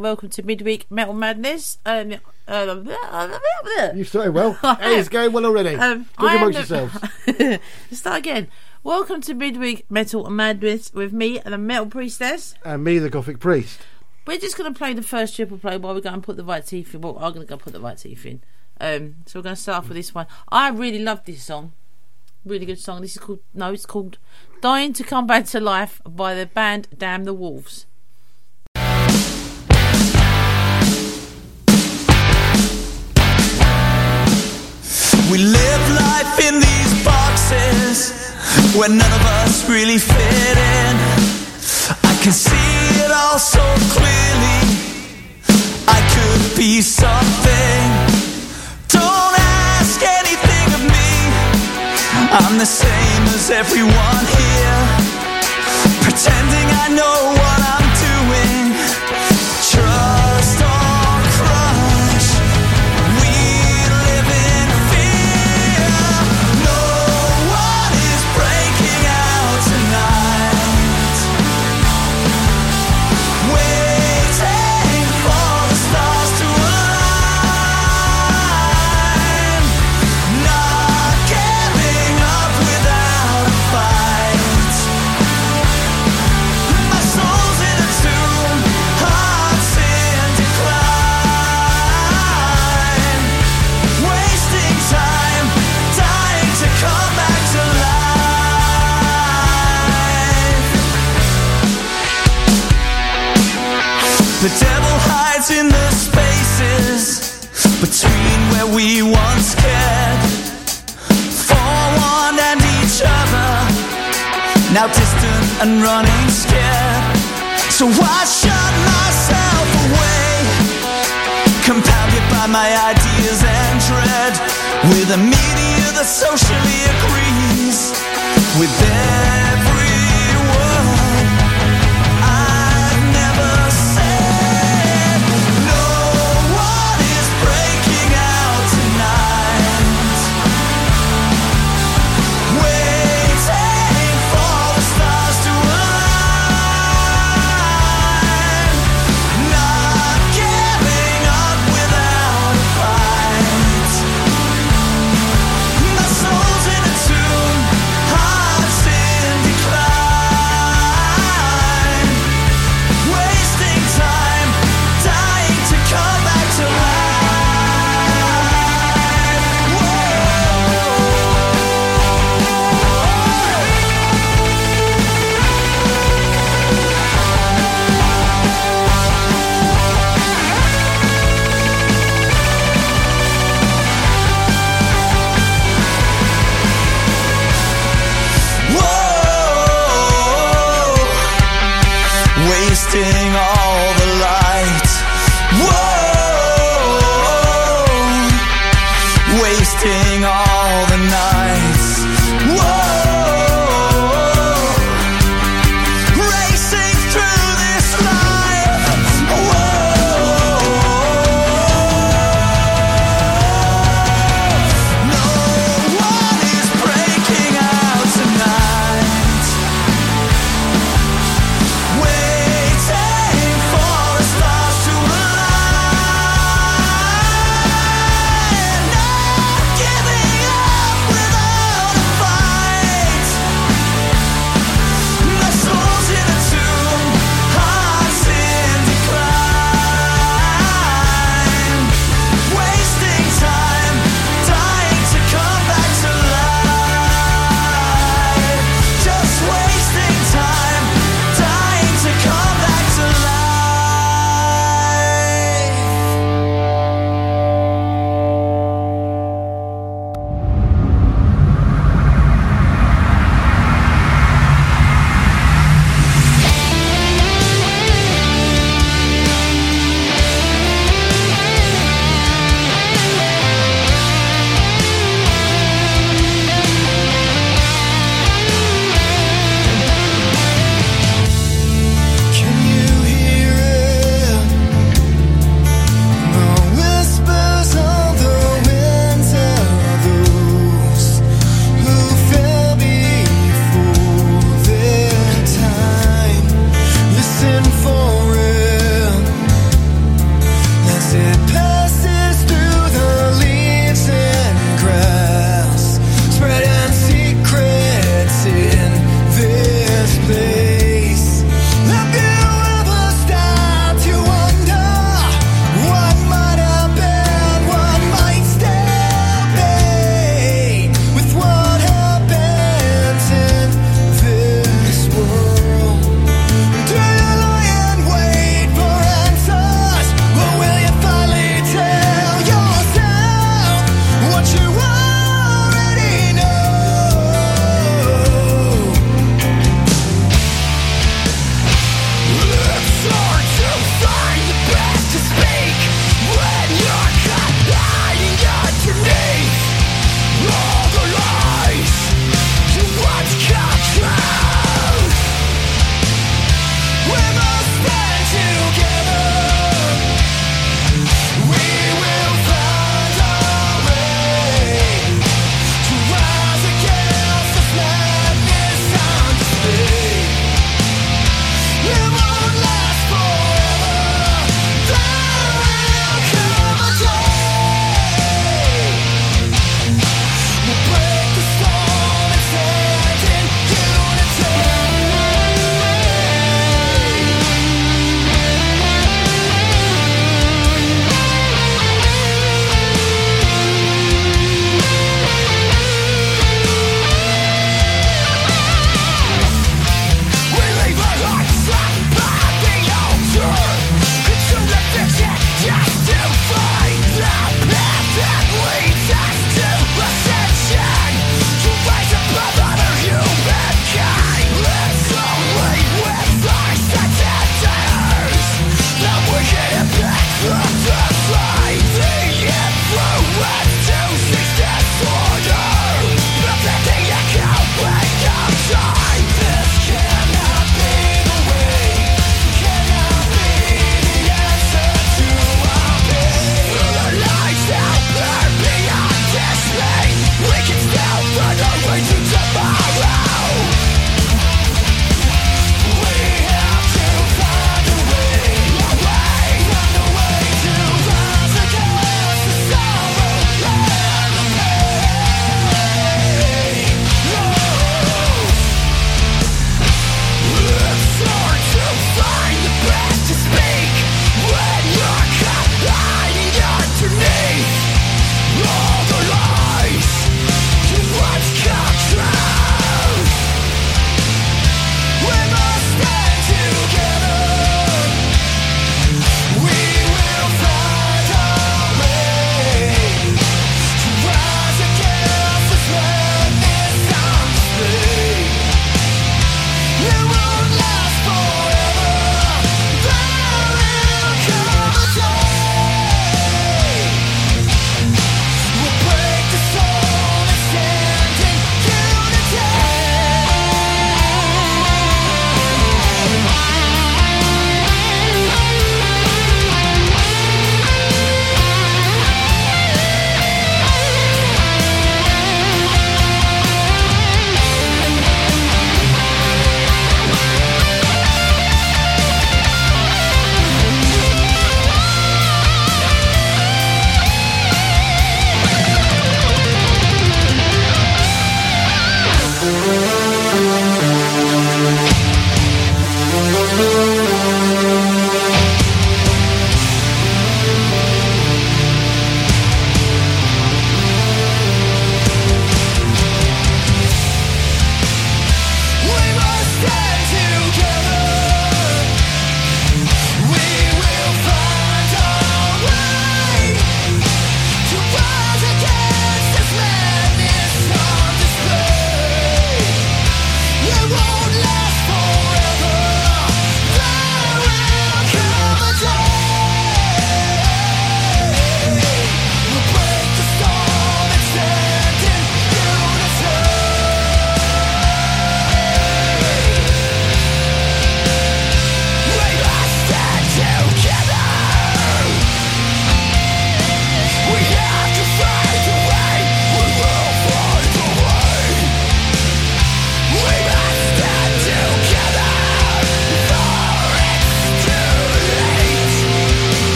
And welcome to Midweek Metal Madness. Um, You started well. hey, it's going well already. um, Talk amongst yourselves. Start again. Welcome to Midweek Metal Madness with me and the Metal Priestess. And me, the Gothic Priest. We're just going to play the first triple play while we go and put the right teeth in. Well, I'm going to go put the right teeth in. Um, so we're going to start off with this one. I really love this song. Really good song. This is called, no, it's called Dying to Come Back to Life by the band Damn the Wolves. We live life in these boxes where none of us really fit in. I can see it all so clearly. I could be something. Don't ask anything of me. I'm the same as everyone here. Pretending I know what I'm The devil hides in the spaces between where we once cared for one and each other. Now distant and running scared. So I shut myself away, compounded by my ideas and dread. With a media that socially agrees with every wasting all the light.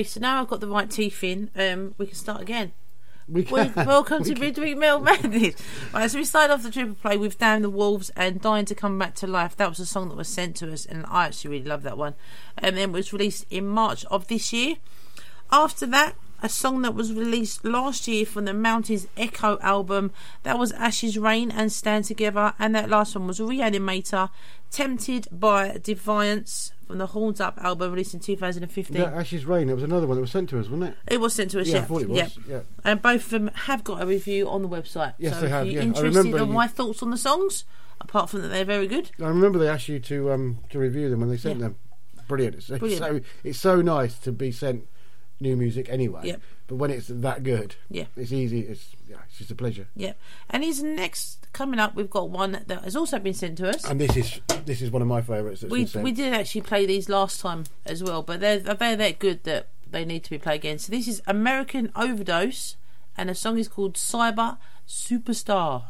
Okay, so now I've got the right teeth in. Um, we can start again. We can. welcome to We Midweek Meal Madness. Right, so we started off the triple play with Damn the Wolves and Dying to Come Back to Life. That was a song that was sent to us, and I actually really love that one. And then it was released in March of this year. After that, a song that was released last year from the Mountains Echo album. That was Ashes Rain and Stand Together. And that last one was Reanimator, Tempted by Defiance from the Horns Up album released in 2015. Yeah, Ashes Rain. It was another one that was sent to us, wasn't it? It was sent to us, Yeah, yeah. I thought it was. Yeah. Yeah. And both of them have got a review on the website. Yes, so they if have, you're yeah. I interested remember in you- my thoughts on the songs, apart from that they're very good. I remember they asked you to um, to review them when they sent Yeah. them. Brilliant. It's, it's Brilliant. so it's so nice to be sent new music anyway. Yep. But when it's that good, Yeah. it's easy. It's yeah, it's just a pleasure. Yeah. And his next coming up, we've got one that has also been sent to us. And this is this is one of my favourites. We we did actually play these last time as well, but they're they're that good that they need to be played again. So this is American Overdose, and the song is called Cyber Superstar.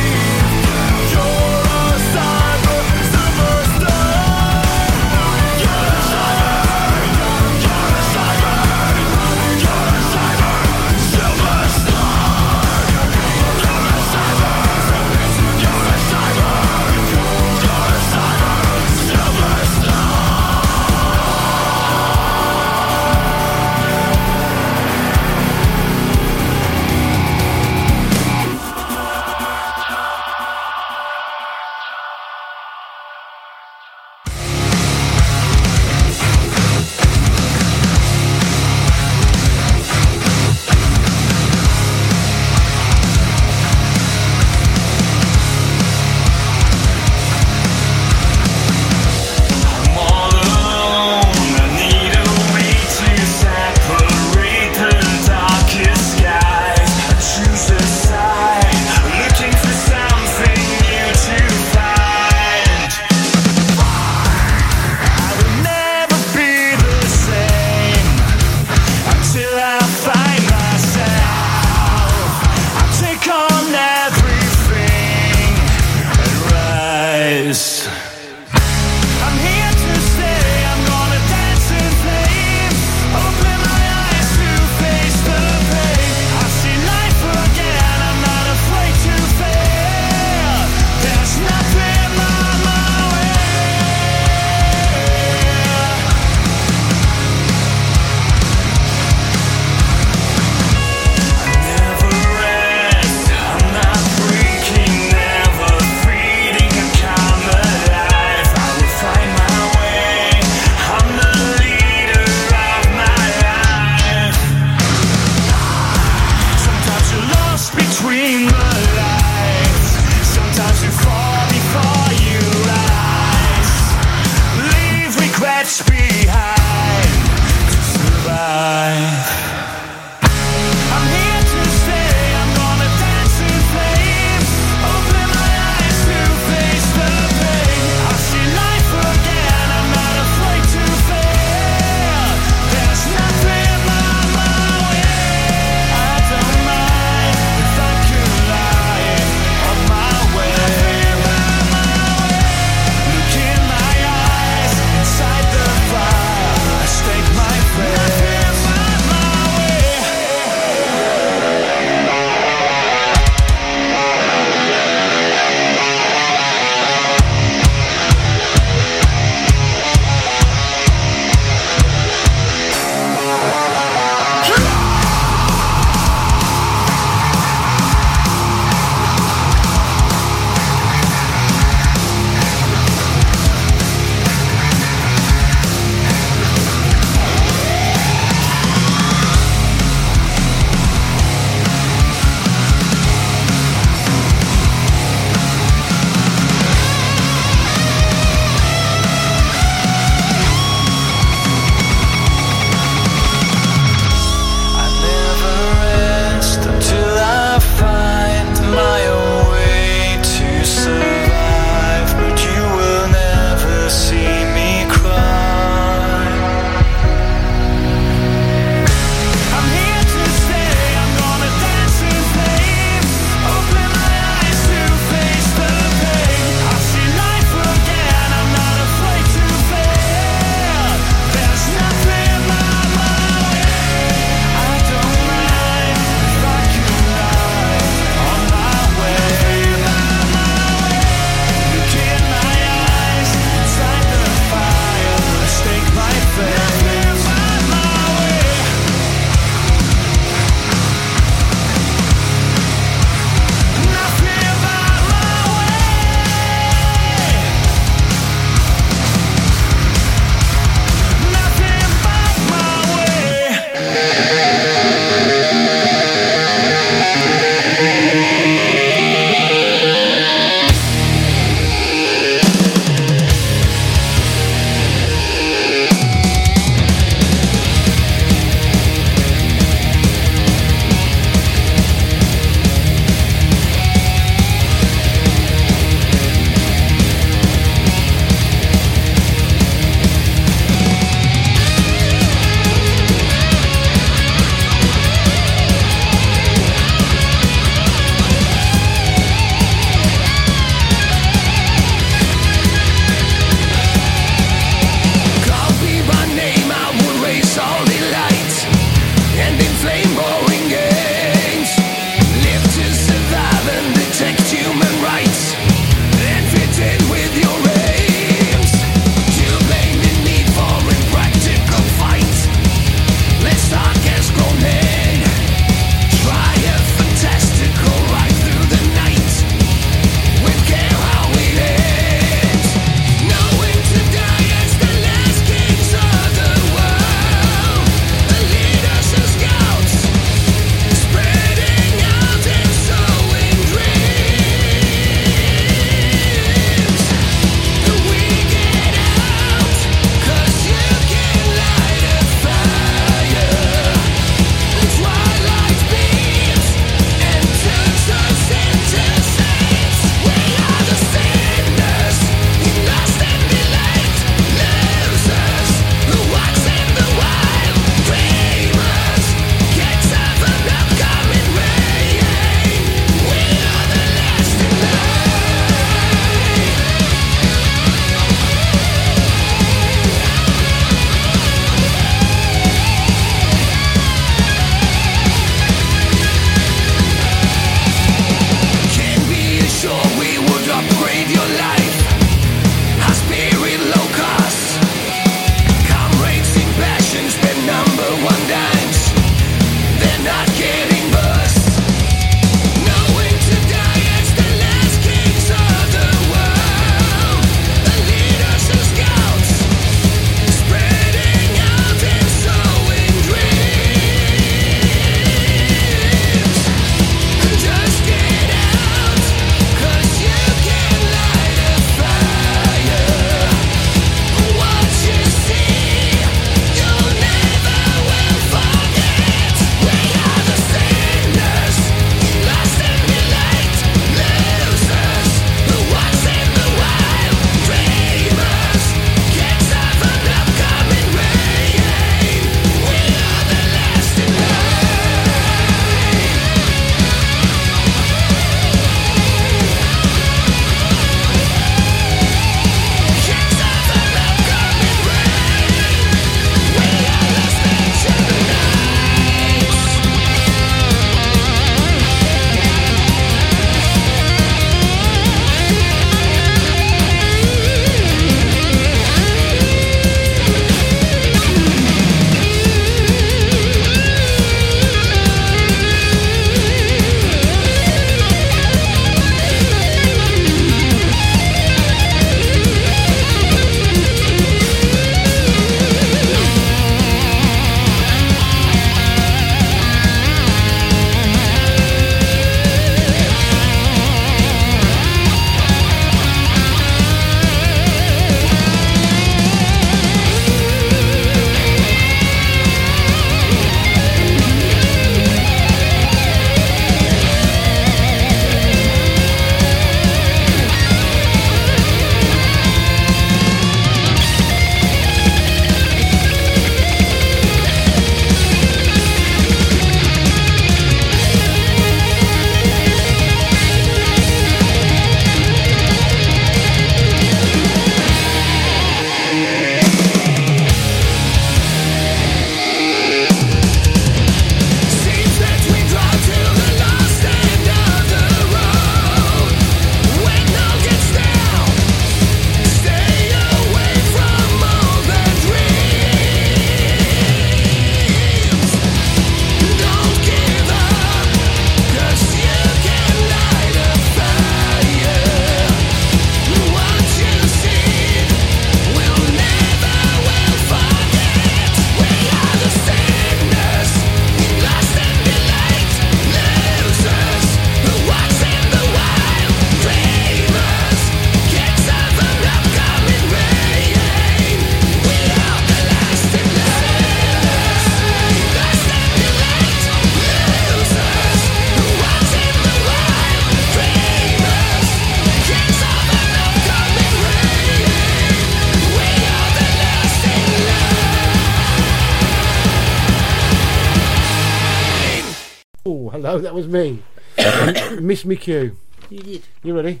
Was me. Miss me cue. You did. You ready?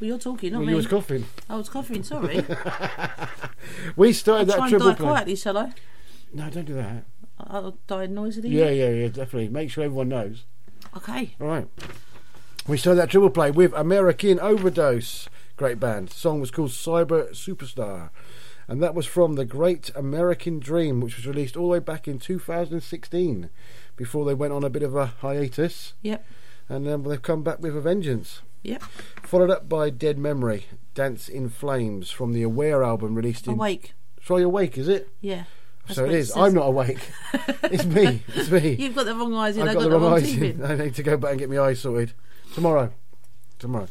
Well, you're talking, not Well, me. you was coughing. I was coughing. Sorry. We started Try that and triple die play. quietly, shall I? No, don't do that. I'll die noisily. Yeah, yeah, yeah, definitely. Make sure everyone knows. Okay. All right. We started that triple play with American Overdose. Great band. song was called Cyber Superstar. And that was from The Great American Dream, which was released all the way back in 2016 before they went on a bit of a hiatus. Yep. And then they've come back with a vengeance. Yep. Followed up by Dead Memory, Dance in Flames from the Aware album released in. Awake. Sorry, Awake, is it? Yeah. That's so it is. I'm not awake. it's me. It's me. You've got the wrong eyes in. I've I've got, got, the wrong eyes in. I need to go back and get my eyes sorted. Tomorrow. Tomorrow.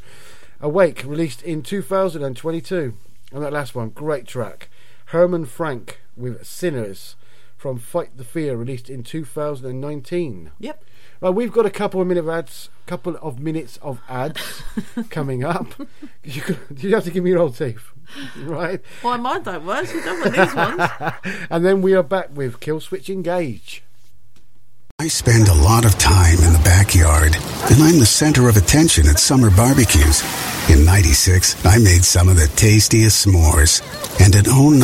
Awake, released in 2022. And that last one, great track. Herman Frank with Sinners from Fight the Fear, released in 2019. Yep. Right, we've got a couple of minute ads, couple of minutes of ads coming up. You, could, you have to give me your old teeth, right? Why mine don't work? You've done with these ones. And then we are back with Killswitch Engage. I spend a lot of time in the backyard, and I'm the center of attention at summer barbecues. In 96, I made some of the tastiest s'mores. And in 09,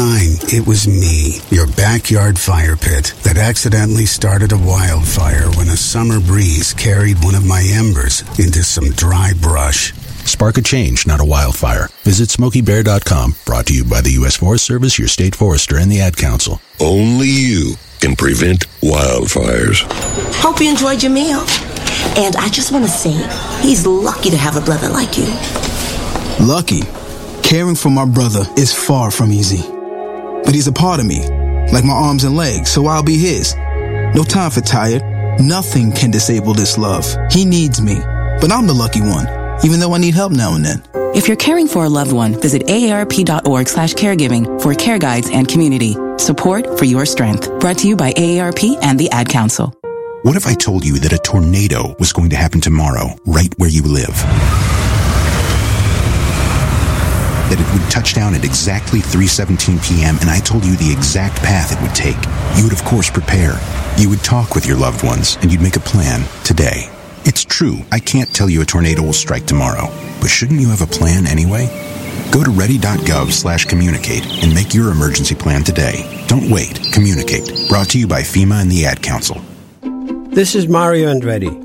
it was me, your backyard fire pit, that accidentally started a wildfire when a summer breeze carried one of my embers into some dry brush. Spark a change, not a wildfire. Visit SmokeyBear.com. Brought to you by the U.S. Forest Service, your state forester, and the Ad Council. Only you can prevent wildfires. Hope you enjoyed your meal. And I just want to say, he's lucky to have a brother like you. Lucky. Caring for my brother is far from easy. But he's a part of me, like my arms and legs, so I'll be his. No time for tired. Nothing can disable this love. He needs me, but I'm the lucky one, even though I need help now and then. If you're caring for a loved one, visit aarp.org slash caregiving for care guides and community. Support for your strength. Brought to you by AARP and the Ad Council. What if I told you that a tornado was going to happen tomorrow, right where you live? That it would touch down at exactly 3:17 p.m. and I told you the exact path it would take. You would of course prepare. You would talk with your loved ones and you'd make a plan today. It's true, I can't tell you a tornado will strike tomorrow, but shouldn't you have a plan anyway? Go to ready.gov slash communicate and make your emergency plan today. Don't wait. Communicate. Brought to you by FEMA and the Ad Council. This is Mario Andretti.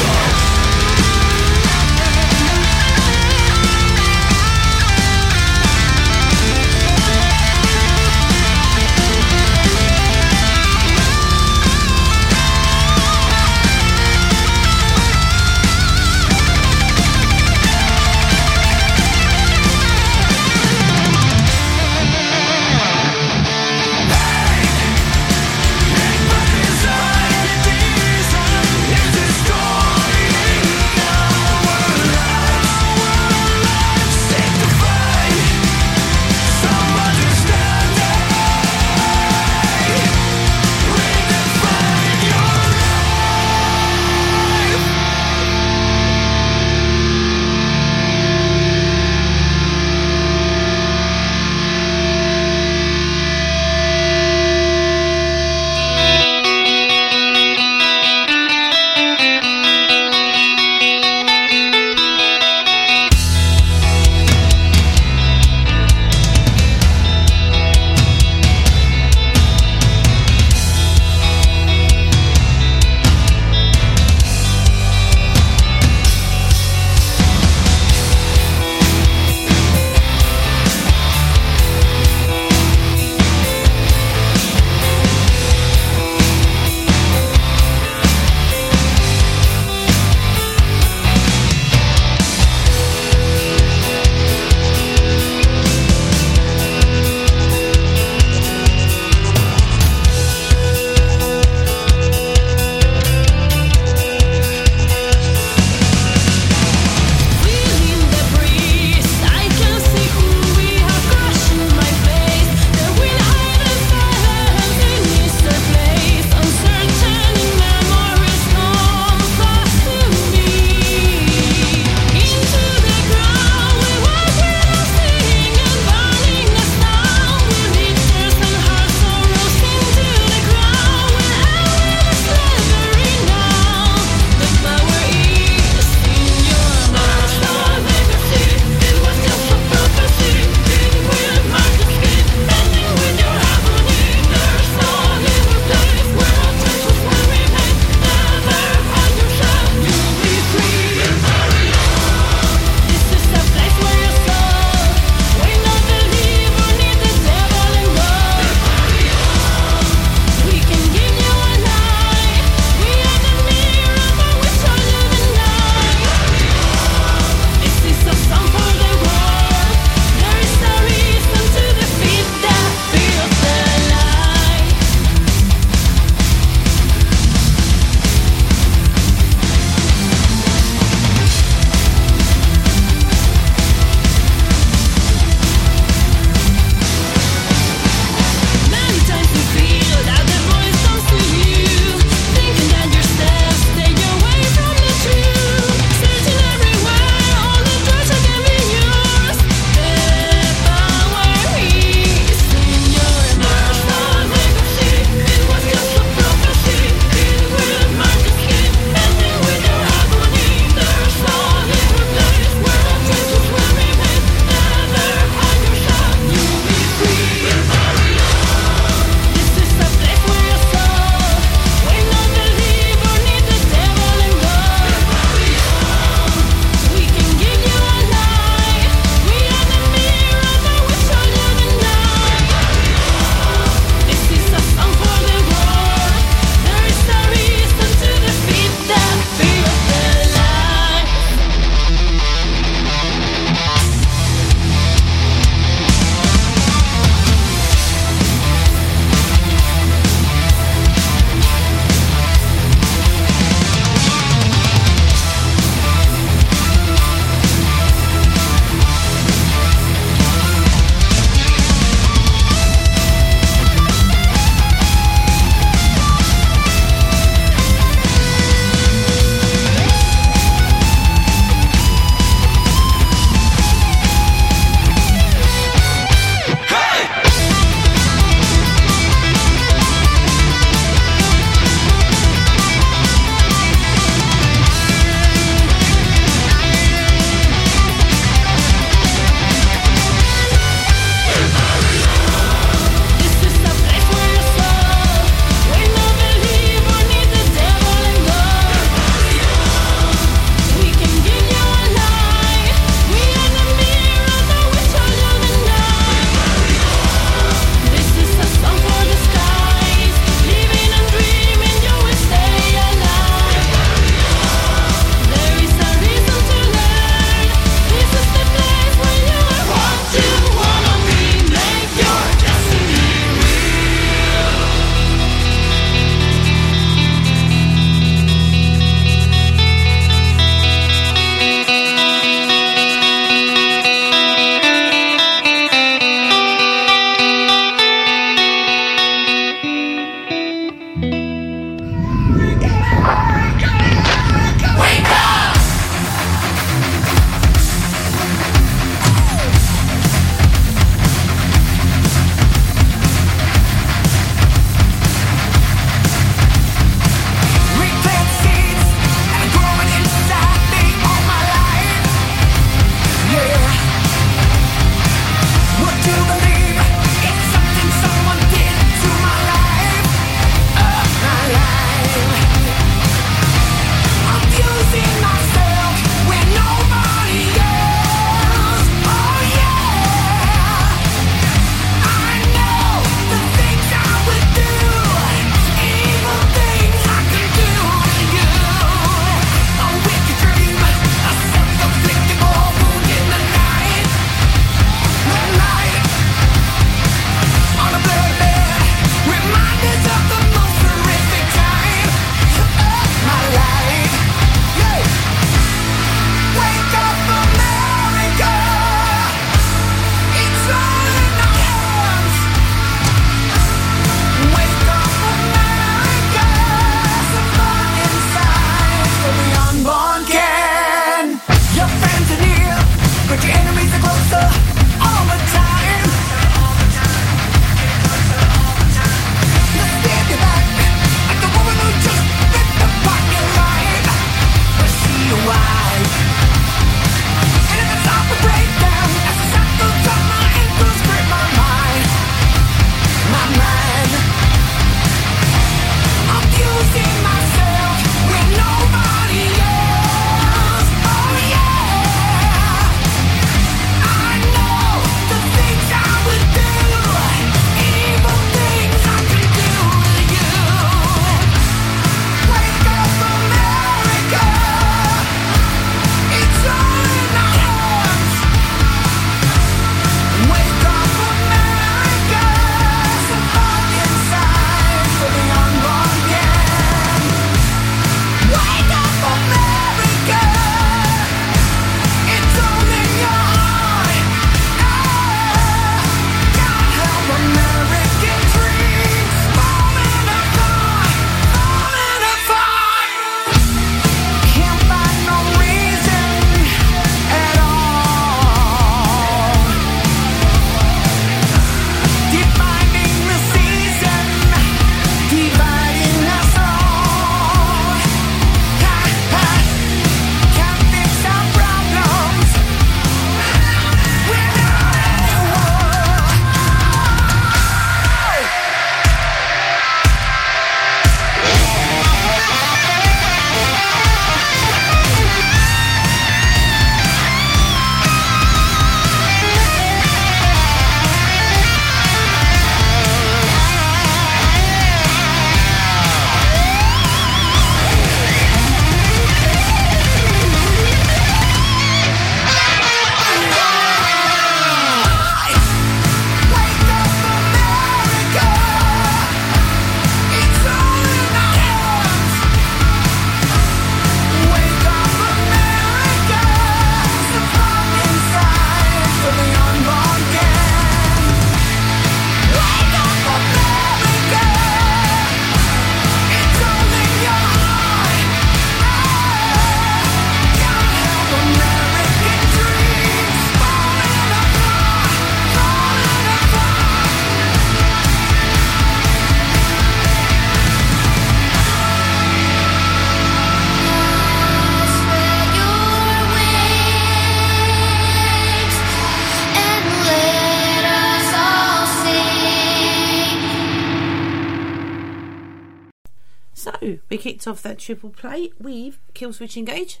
off that triple play with Killswitch Engage,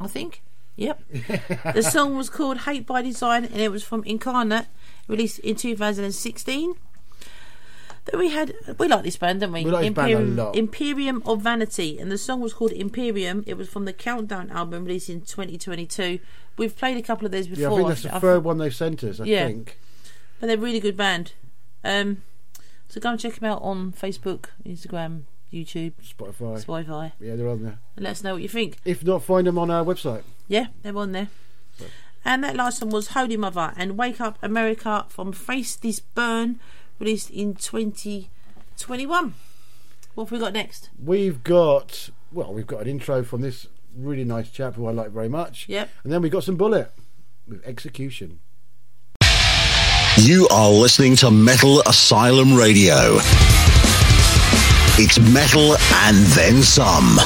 I think. Yep. the song was called Hate by Design and it was from Incarnate, released in 2016. Then we had we like this band, don't we? We like this band a Imperium, lot. Imperium of Vanity, and the song was called Imperium. It was from the Countdown album released in 2022. We've played a couple of these before. Yeah, I think that's the I- third one they've sent us. I Yeah. think. but they're a really good band. Um, so go and check them out on Facebook, Instagram, YouTube, Spotify. Spotify, Yeah, they're on there. and let us know what you think. If not, find them on our website. Yeah, they're on there. And that last one was Holy Mother and Wake Up America from Face This Burn, released in 2021. What have we got next? We've got well, we've got an intro from this really nice chap who I like very much. Yep. And then we got some bullet with execution. You are listening to Metal Asylum Radio. It's metal and then some.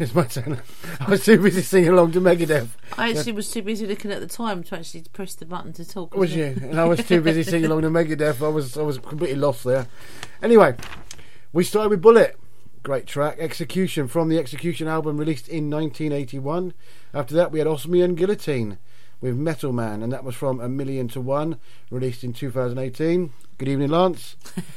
It's my turn. I was too busy singing along to Megadeth. I actually was too busy looking at the time to actually press the button to talk. Was you? And I was too busy singing along to Megadeth. I was I was completely lost there. Anyway, we started with Bullet. Great track. Execution from the Execution album released in 1981. After that, we had Osmium Guillotine with Metal Man, and that was from A Million to One, released in 2018. Good evening, Lance.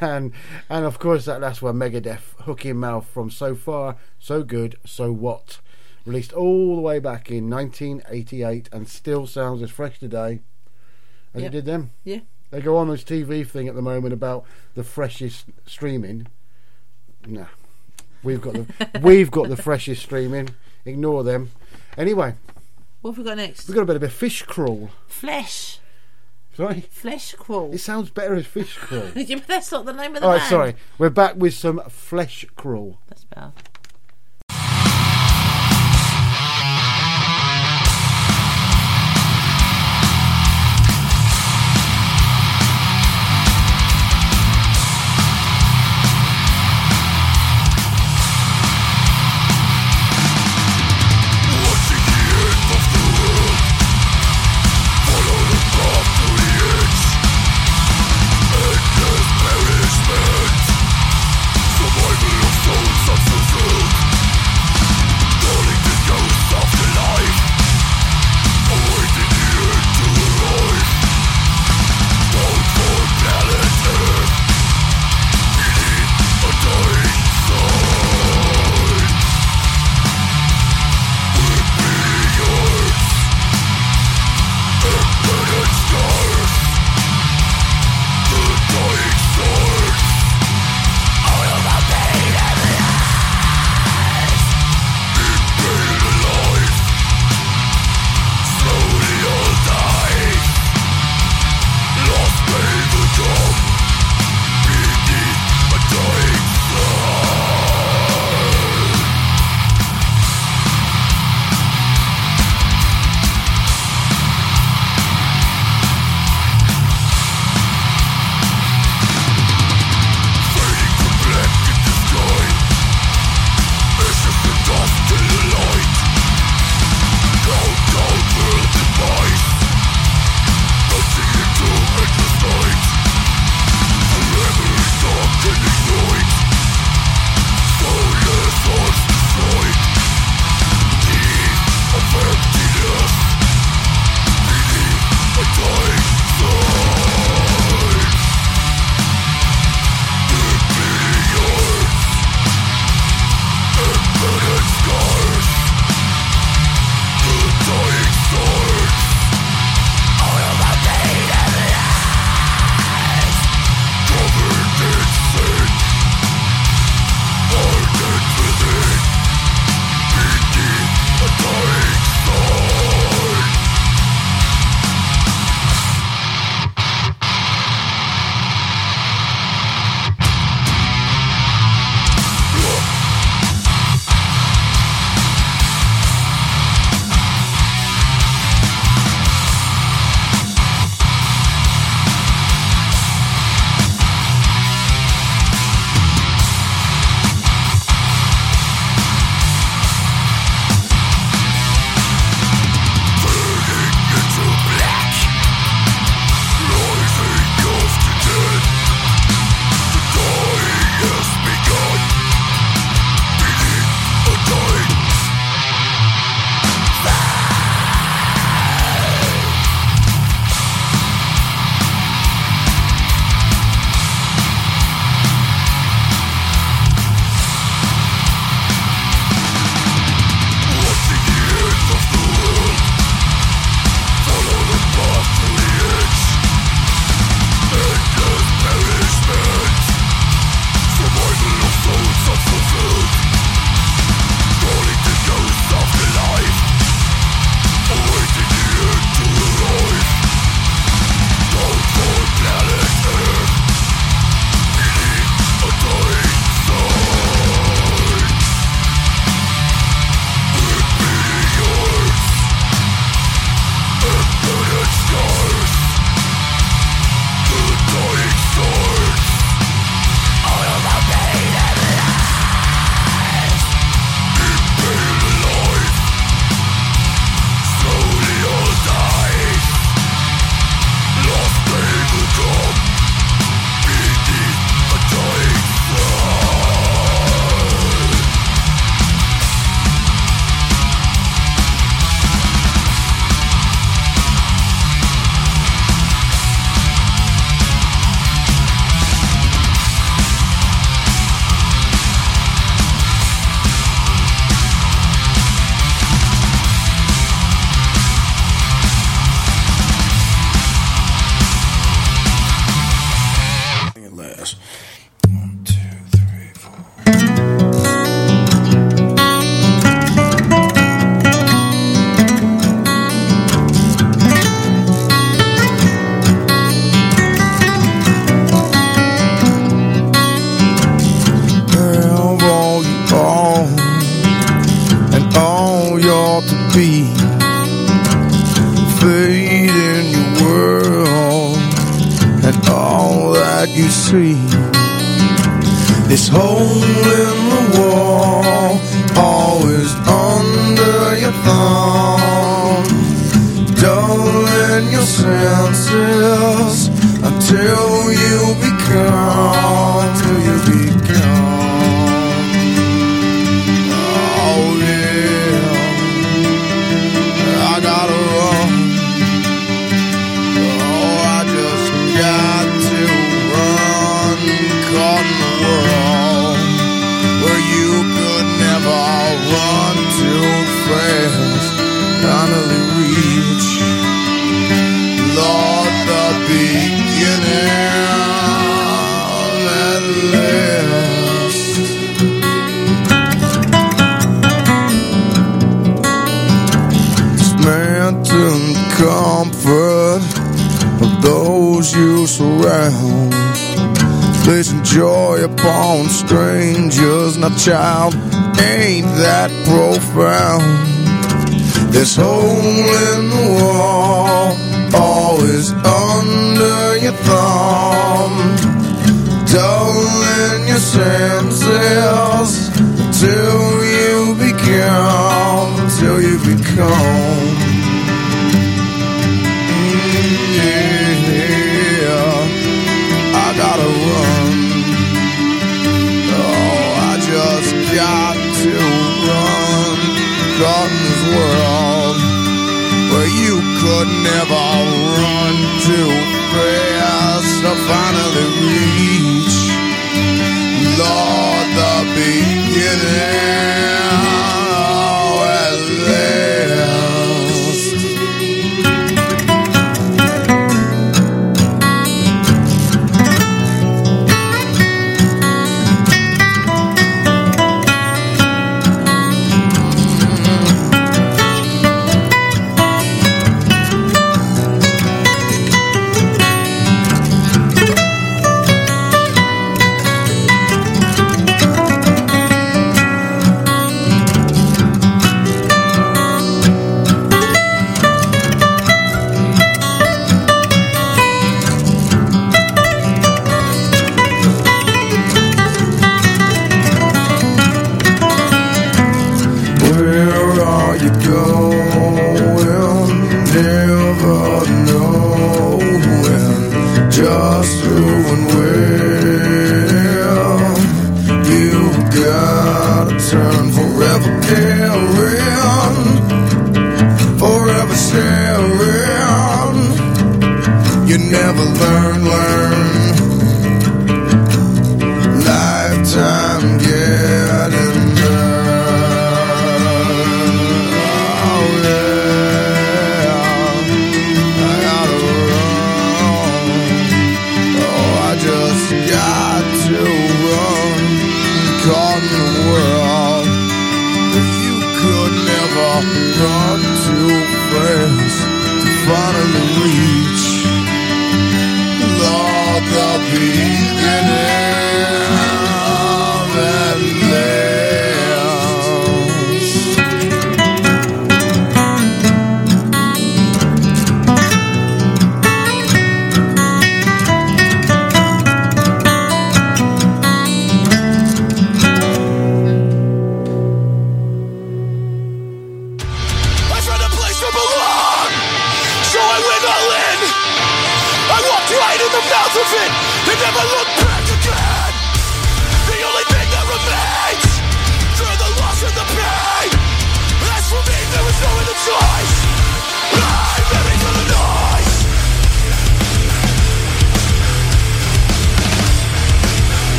and and of course that last one, Megadeth, Hook in Mouth from So Far, So Good, So What, released all the way back in 1988, and still sounds as fresh today as Yep. it did then. Yeah. They go on this TV thing at the moment about the freshest streaming. Nah, we've got the we've got the freshest streaming. Ignore them. Anyway, What have we got next? we've got a bit of a fish crawl. Flesh. Sorry, Flesh crawl. it sounds better as fish crawl. yeah, but that's not the name of the All right, band. sorry. We're back with some flesh crawl. That's better. never run too fast to finally reach, Lord, the beginning.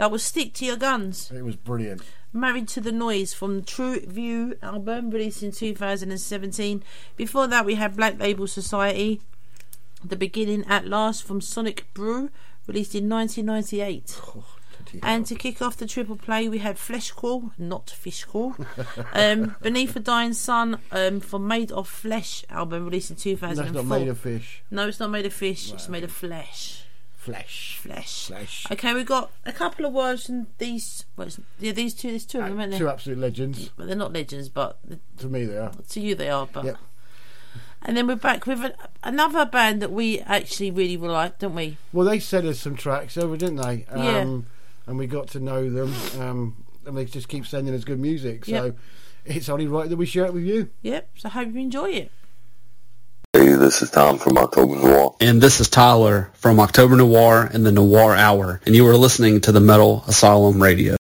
That was Stick to Your Guns. It was brilliant. Married to the Noise from the True View album released in 2017. Before that, we had Black Label Society. The Beginning at Last from Sonic Brew, released in 1998. and to kick off the triple play, we had Flesh Crawl, not Fish Crawl. um, Beneath a Dying Sun um, from Made of Flesh album, released in 2004. That's not made of fish. No, it's not made of fish. It's made of flesh. Flesh. Flesh. Flesh. Okay, we've got a couple of words from these. Well, yeah, these two. There's two of them, aren't there? Two absolute legends. But they're not legends, but To me, they are. to you they are. But Yep. and then we're back with a, another band that we actually really like, don't we? Well, they sent us some tracks over, didn't they? Um, Yeah. And we got to know them. Um, and they just keep sending us good music. So Yep. it's only right that we share it with you. Yep. So I hope you enjoy it. Hey, this is Tom from October Noir. And this is Tyler from October Noir and the Noir Hour, and you are listening to the Metal Asylum Radio.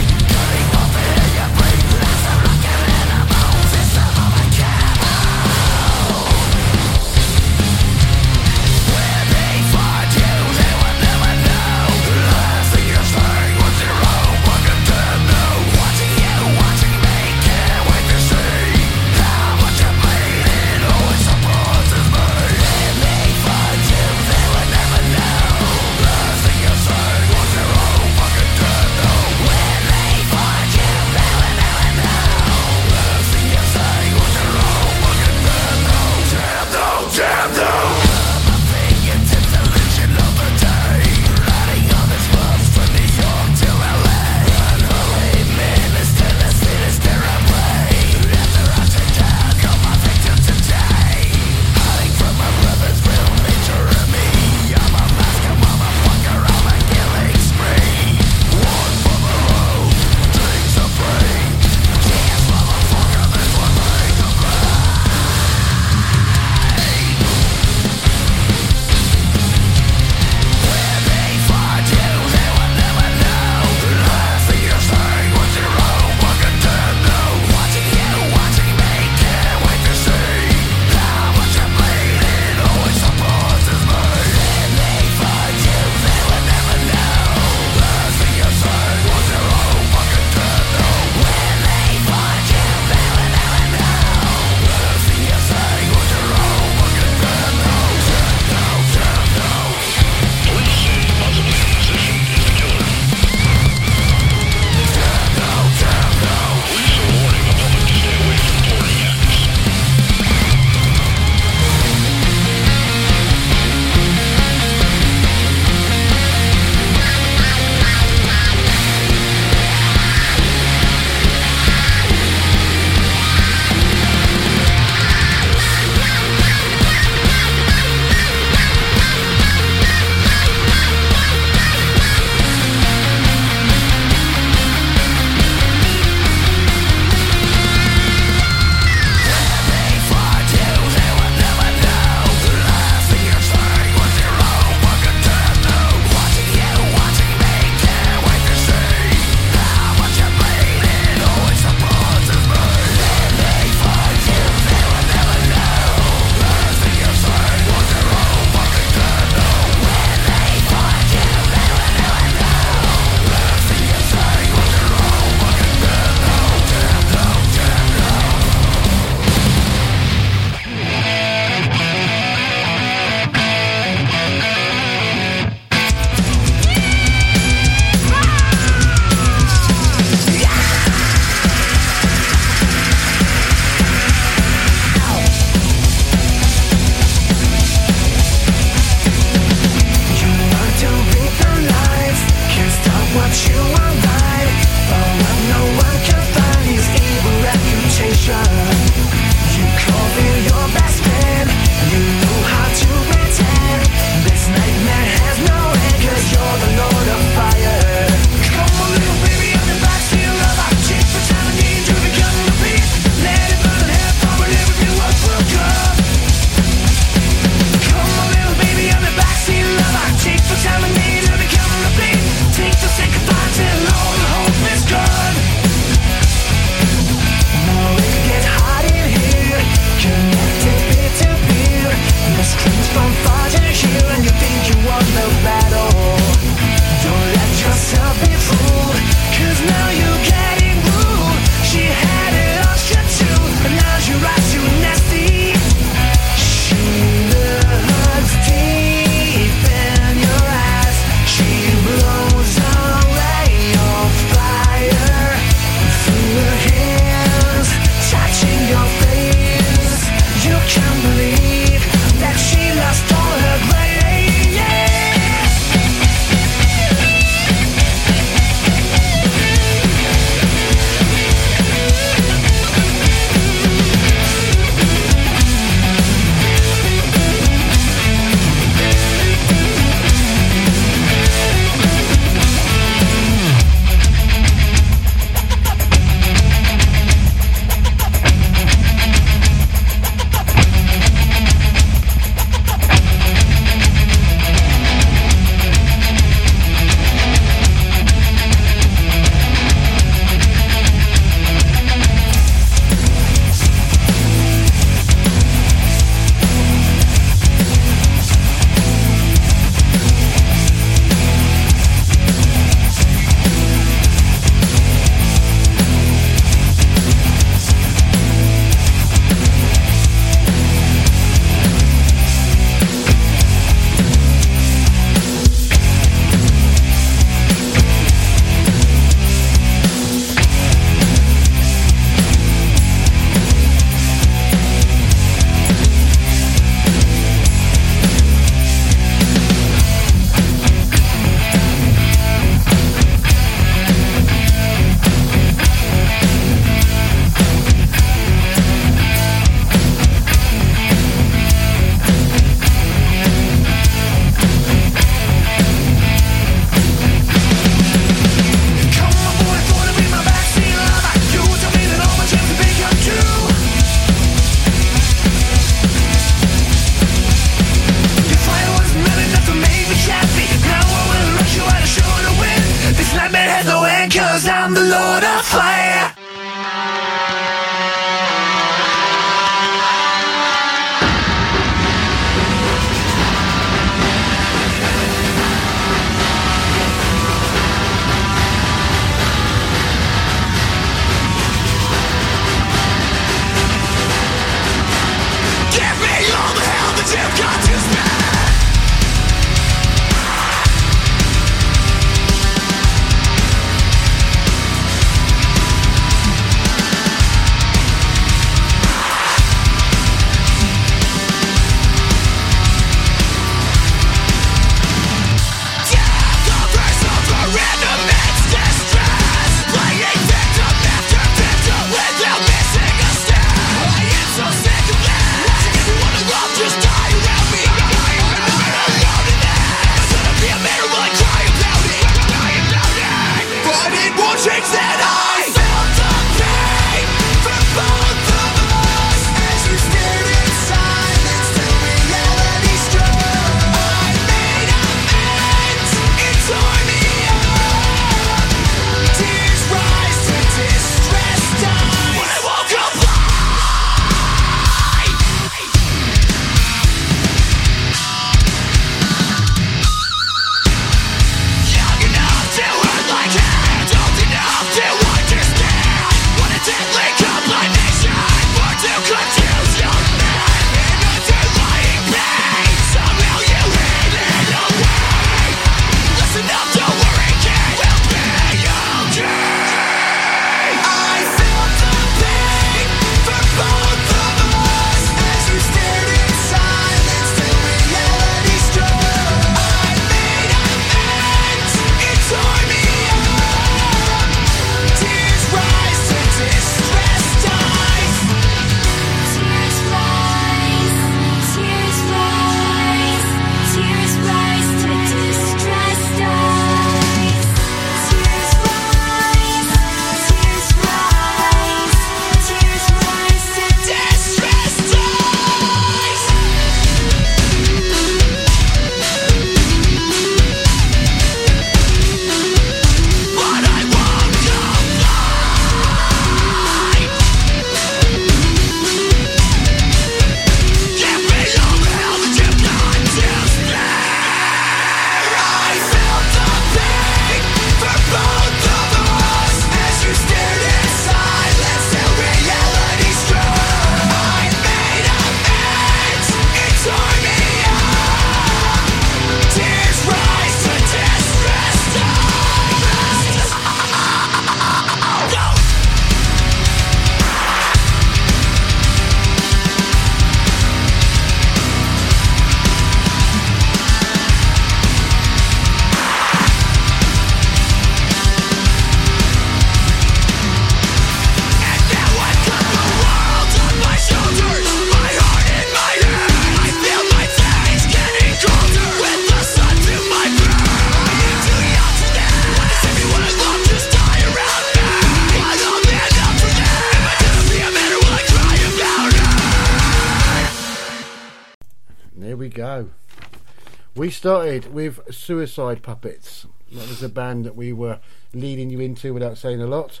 Started with Suicide Puppets. That was a band that we were leading you into without saying a lot.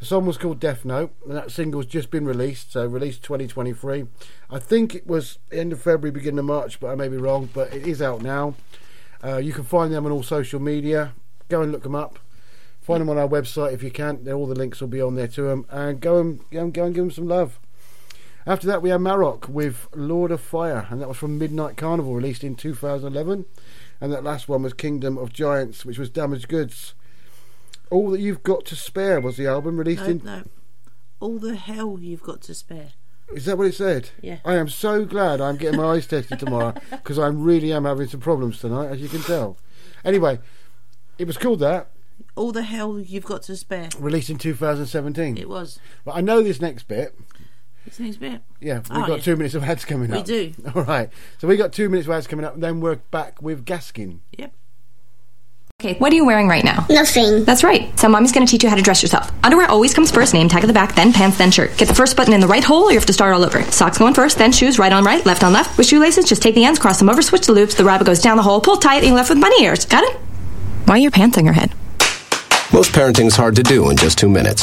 The song was called Death Note, and that single's just been released, so released 2023. I think it was end of February, beginning of March, but I may be wrong. But it is out now. Uh, you can find them on all social media. Go and look them up. Find them on our website if you can. All the links will be on there to them, and go and go and, go and give them some love. After that, we had Marok with Lord of Fire, and that was from Midnight Carnival, released in 2011. And that last one was Kingdom of Giants, which was Damaged Goods. All That You've Got to Spare was the album released No, in. no. All the hell you've got to spare. Is that what it said? Yeah. I am so glad I'm getting my eyes tested tomorrow because I really am having some problems tonight, as you can tell. Anyway, it was called that, All the hell you've got to spare. released in 2017. It was. But I know this next bit. This next bit. Yeah, we've Oh, got yeah. two minutes of ads coming We up. We do. All right. So we got two minutes of ads coming up, and then we're back with Gaskin. Yep. Okay, what are you wearing right now? Nothing. That's right. So mommy's gonna teach you how to dress yourself. Underwear always comes first, name tag at the back, then pants, then shirt. Get the first button in the right hole or you have to start all over. Socks going first, then shoes, right on right, left on left. With shoelaces, just take the ends, cross them over, switch the loops, the rabbit goes down the hole, pull tight, and you're left with bunny ears. Got it? Why are your pants on your head? Most parenting is hard to do in just two minutes.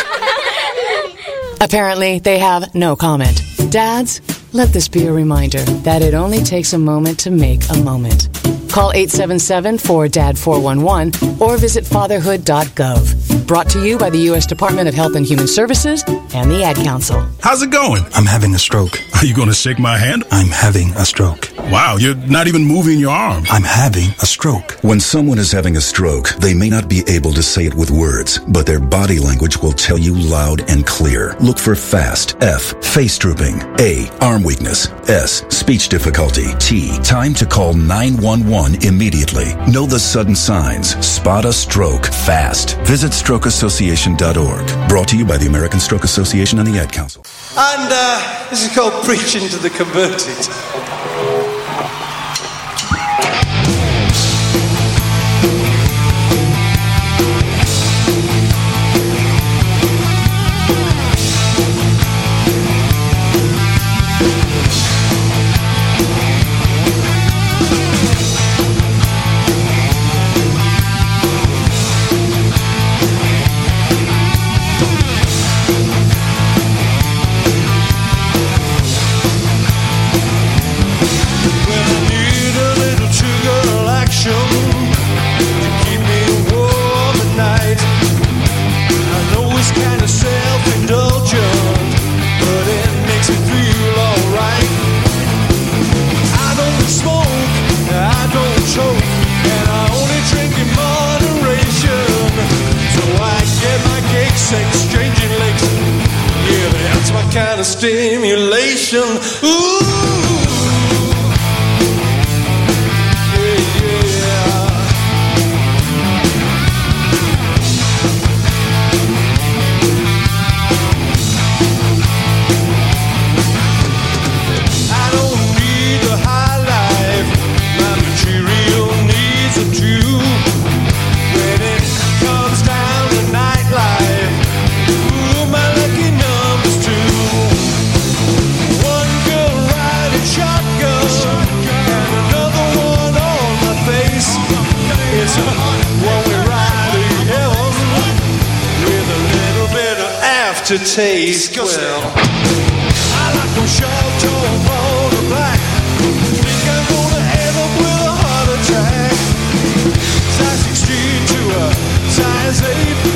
Apparently, they have no comment. Dads, let this be a reminder that it only takes a moment to make a moment. Call 877-4DAD-411 or visit fatherhood.gov. Brought to you by the U.S. Department of Health and Human Services and the Ad Council. How's it going? I'm having a stroke. Are you going to shake my hand? I'm having a stroke. Wow, you're not even moving your arm. I'm having a stroke. When someone is having a stroke, they may not be able to say it with words, but their body language will tell you loud and clear. Look for FAST. F. Face drooping. A. Arm weakness. S. Speech difficulty. T. Time to call 911 immediately. Know the sudden signs. Spot a stroke fast. Visit strokeassociation.org. Brought to you by the American Stroke Association and the Ad Council. And uh, this is called Preaching to the Converted. Stimulation. Ooh. Aftertaste. Well. I like them short, tall, bold, and black. Think I'm gonna end up with a heart attack. Size 16 to a size 8.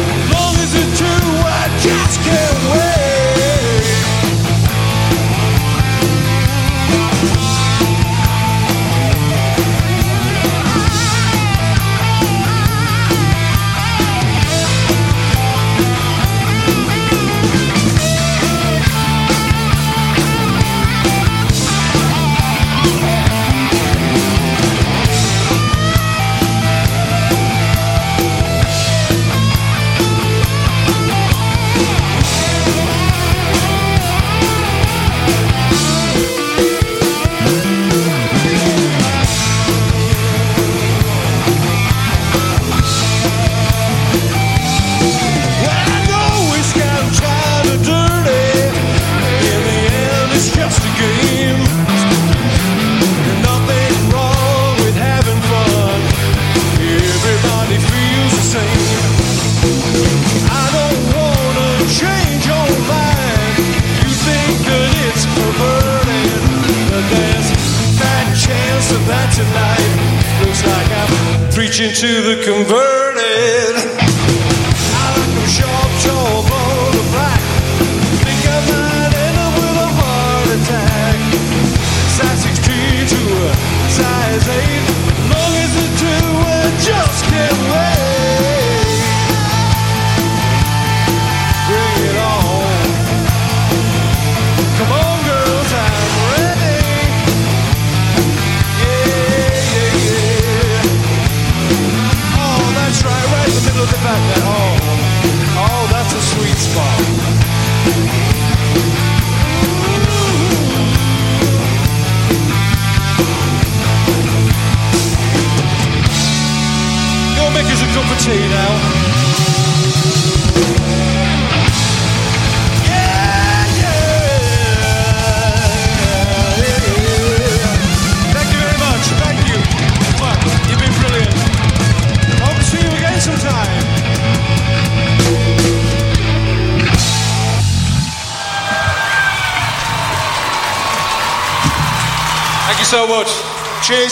To the converted.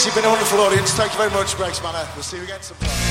You've been a wonderful audience. Thank you very much, Greg's Manor. We'll see you again sometime.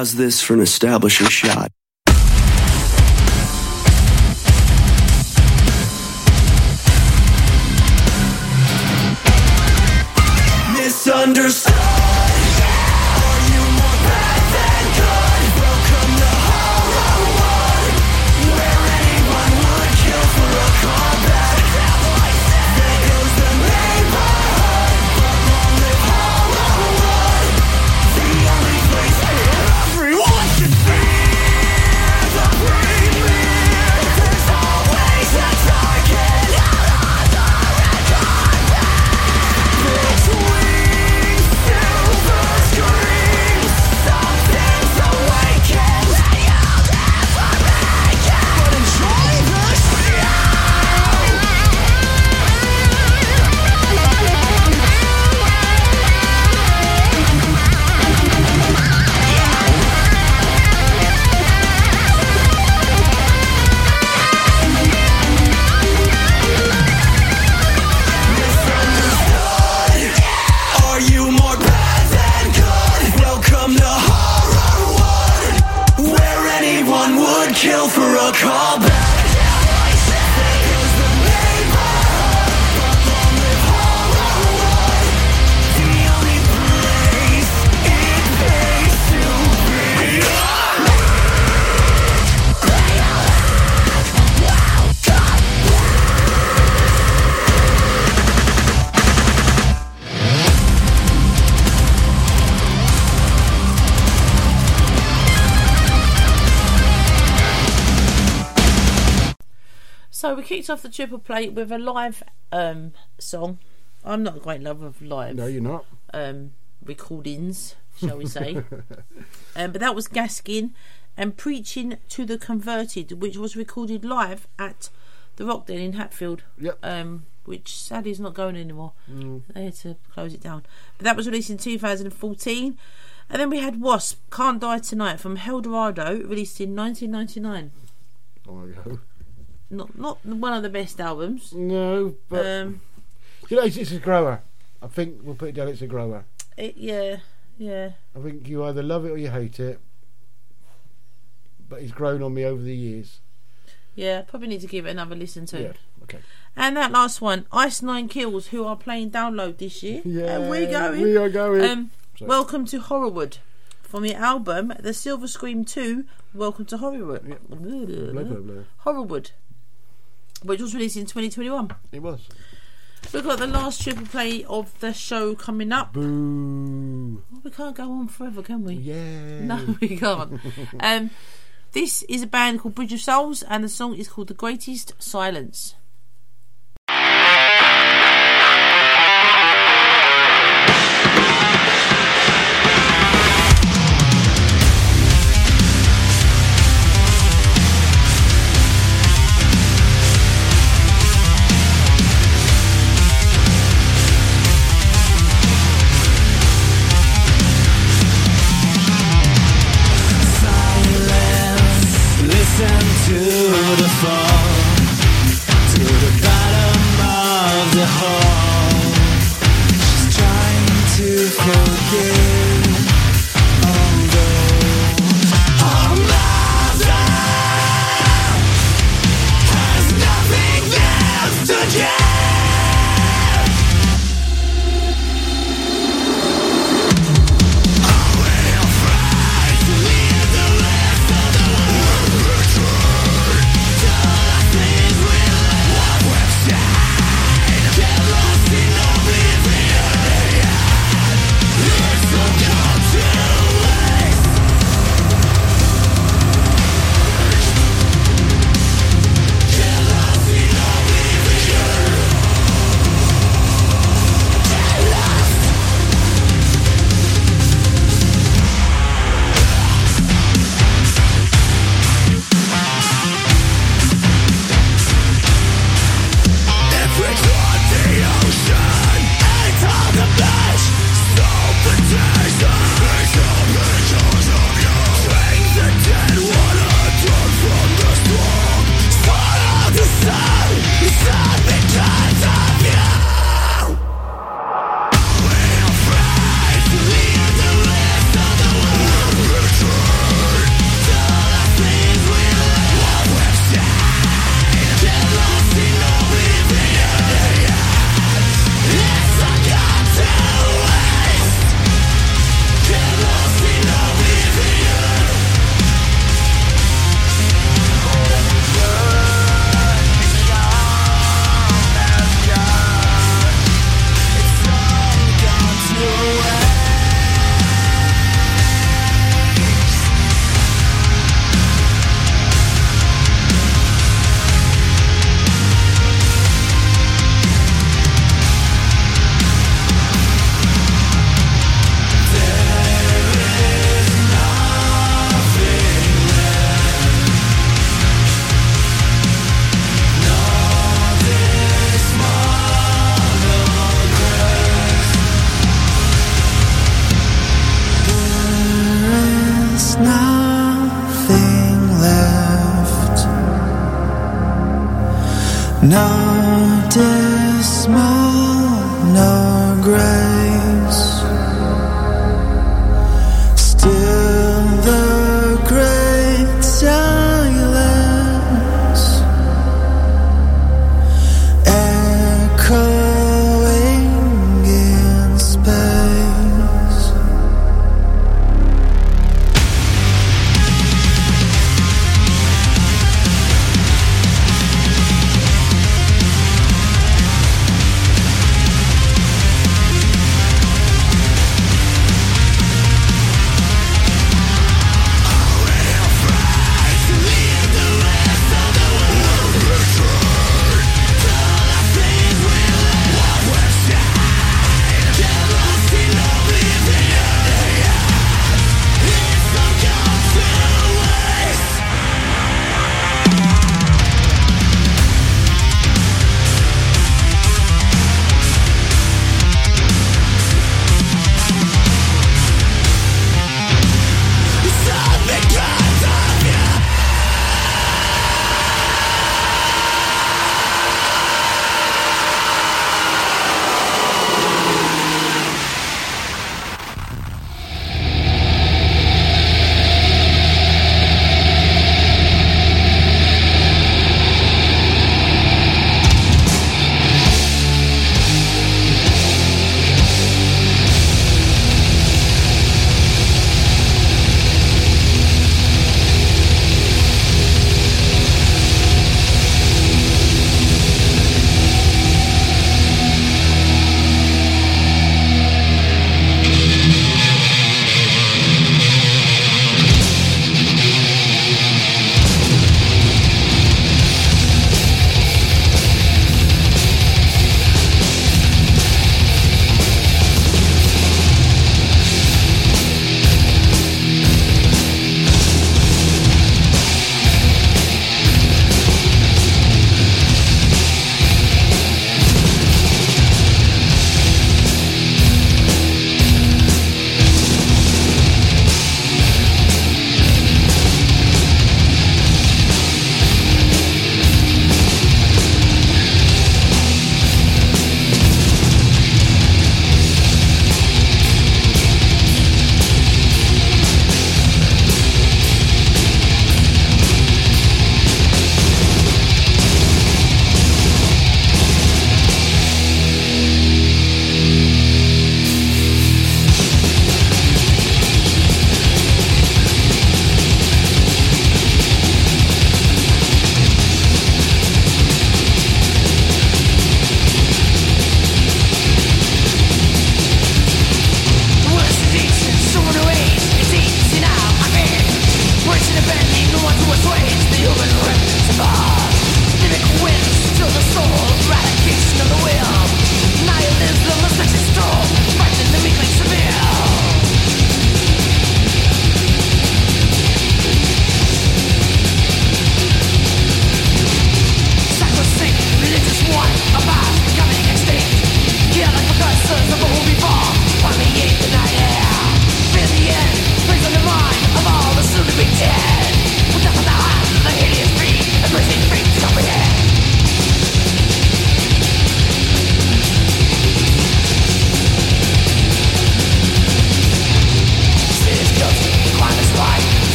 How's this for an establishing shot? Off the triple plate with a live um, song. I'm not a great lover of live. No, you're not. Um, recordings, shall we say? um, but that was Gaskin and preaching to the converted, which was recorded live at the Rock Den in Hatfield. Yep. Um, which sadly is not going anymore. Mm. They had to close it down. But that was released in 2014. And then we had Wasp, Can't Die Tonight from Helldorado, released in 1999. Oh, there you go. Not not one of the best albums. No, but Um, you know, it's, it's a grower. I think we'll put it down. It's a grower. it, yeah, yeah. I think you either love it or you hate it. But it's grown on me over the years. Yeah, probably need to give it another listen to. Yeah, okay. And that last one, Ice Nine Kills, who are playing download this year. Yeah, and we're going. we are going. Um, welcome to Horrorwood. From the album The Silver Scream 2, Welcome to Horrorwood. Horrorwood. Which was released in 2021. It was. We've got the last triple play of the show coming up. Boo. Well, we can't go on forever, can we? Yeah. No, we can't. um, this is a band called Bridge of Souls, and the song is called The Greatest Silence.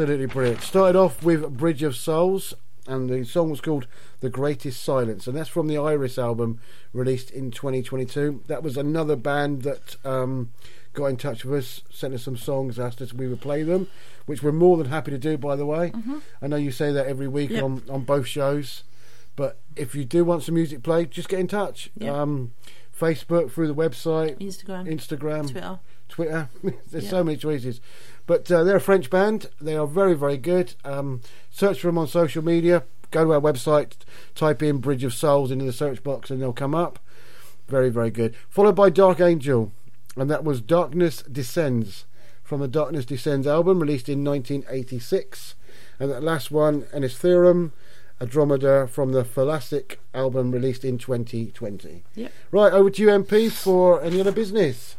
Absolutely brilliant. Started off with Bridge of Souls, and the song was called The Greatest Silence, and that's from the Iris album released in 2022. That was another band that um, got in touch with us, sent us some songs, asked us if we would play them, which we're more than happy to do, by the way. Mhm. I know you say that every week Yep. on, on both shows, but if you do want some music played, just get in touch. Yep. Um, Facebook, through the website, Instagram, Instagram, Twitter. Twitter. There's Yeah. so many choices. But uh, they're a French band. They are very, very good. Um, search for them on social media. Go to our website, type in Bridge of Souls into the search box, and they'll come up. Very, very good. Followed by Dark Angel, and that was Darkness Descends from the Darkness Descends album released in 1986. And that last one, Ennis Theorem, a dromedar from the Thoracic album released in 2020. Yep. Right, over to you, MP, for any other business.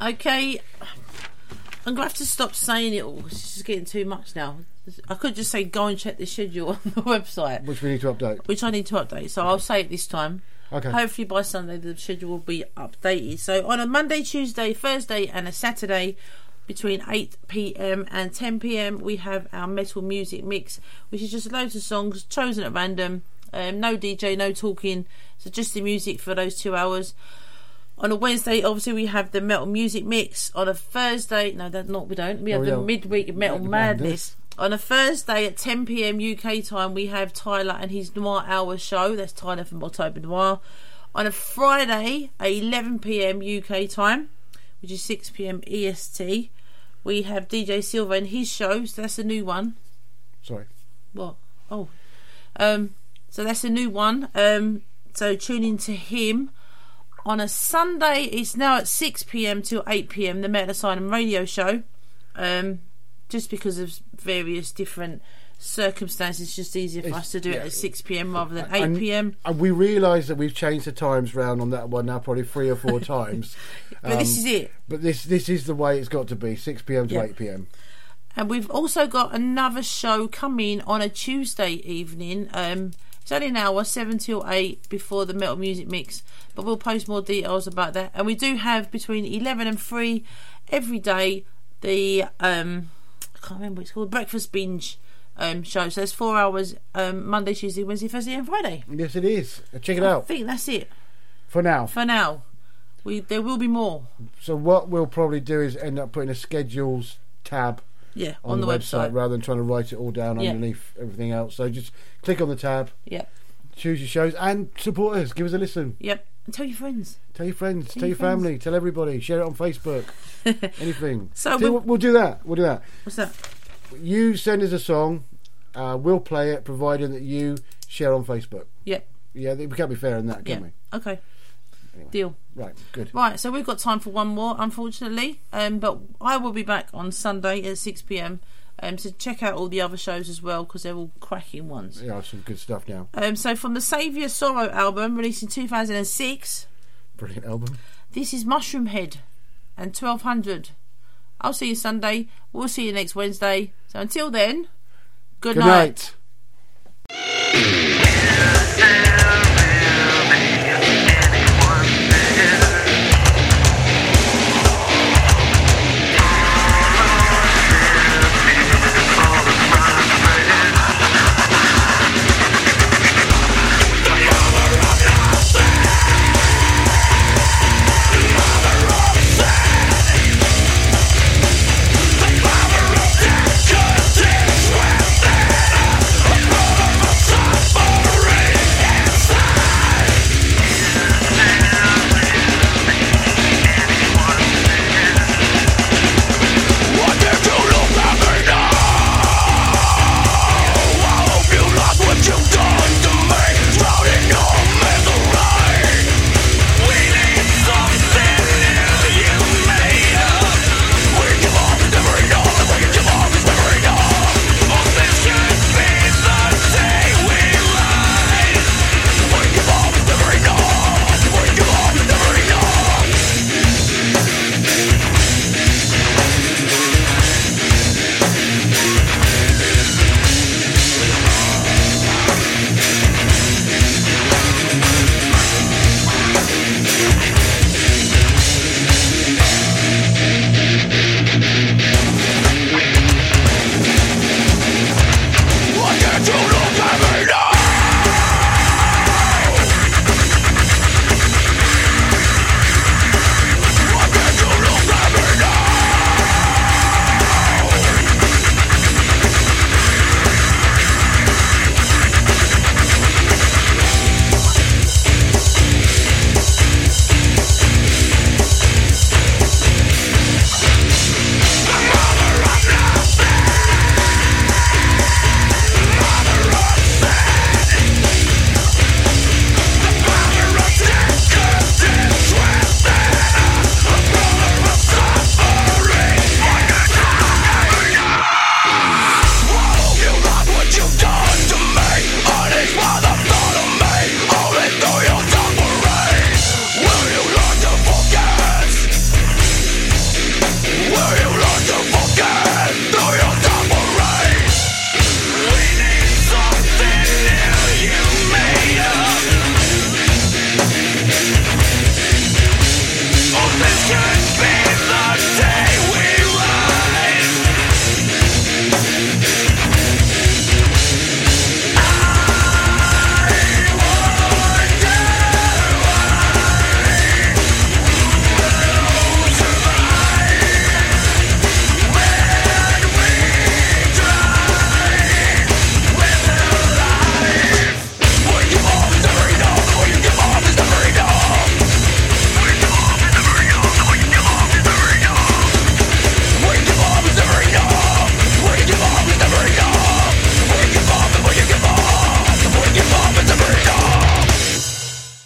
Okay, I'm gonna have to stop saying it all. It's just getting too much now. I could just say go and check the schedule on the website, Which we need to update. which I need to update. So I'll say it this time. Okay. Hopefully by Sunday the schedule will be updated. So on a Monday, Tuesday, Thursday, and a Saturday. Between 8 pm and 10 pm, we have our metal music mix, which is just loads of songs chosen at random. Um, no DJ, no talking, so just the music for those two hours. On a Wednesday, obviously, we have the metal music mix. On a Thursday, no, that not we don't. We have Oh, the yeah. midweek metal Metal madness. On a Thursday at 10 pm UK time, we have Tyler and his Noir Hour show. That's Tyler from October Noir. On a Friday at 11 pm UK time, which is 6 pm EST, we have DJ Silver and his show. So that's a new one. Sorry. What? Oh, um, so that's a new one. Um, so tune in to him on a Sunday. It's now at six pm till eight pm. The Metal Asylum radio show. Um, just because of various different circumstances, it's just easier for It's- us to do it at six pm rather than eight And- pm. And we realise that we've changed the times round on that one now, probably three or four times. Um, But this is it. But this this is the way it's got to be: six pm to Yeah. eight pm. And we've also got another show coming on a Tuesday evening. Um, it's only an hour, 7 till 8 before the Metal Music Mix, but we'll post more details about that. And we do have between 11 and 3 every day the, um, I can't remember what it's called, Breakfast Binge um, show. So there's four hours um, Monday, Tuesday, Wednesday, Thursday, and Friday. Yes, it is. Check it I out I think that's it for now. for now. We There will be more. So what we'll probably do is end up putting a schedules tab. Yeah, on, on the, the website, website. rather than trying to write it all down Yeah. underneath everything else. So just click on the tab, Yep. choose your shows, and support us. Give us a listen. Yep. And tell your friends. Tell your friends, tell, your your friends. family, tell everybody. Share it on Facebook. Anything. So See, we'll- we'll, do that. We'll do that. What's that? You send us a song. Uh, we'll play it, providing that you share on Facebook. Yep. Yeah, we can't be fair in that, can Yeah. we? Okay. Deal. Right, good. Right, so we've got time for one more, unfortunately. Um, but I will be back on Sunday at six pm. Um, so check out all the other shows as well because they're all cracking ones. Yeah, some good stuff now. Um, so from the Savior Sorrow album released in 2006, Brilliant album. this is Mushroomhead and 1200. I'll see you Sunday. We'll see you next Wednesday. So until then, good, Good night. night.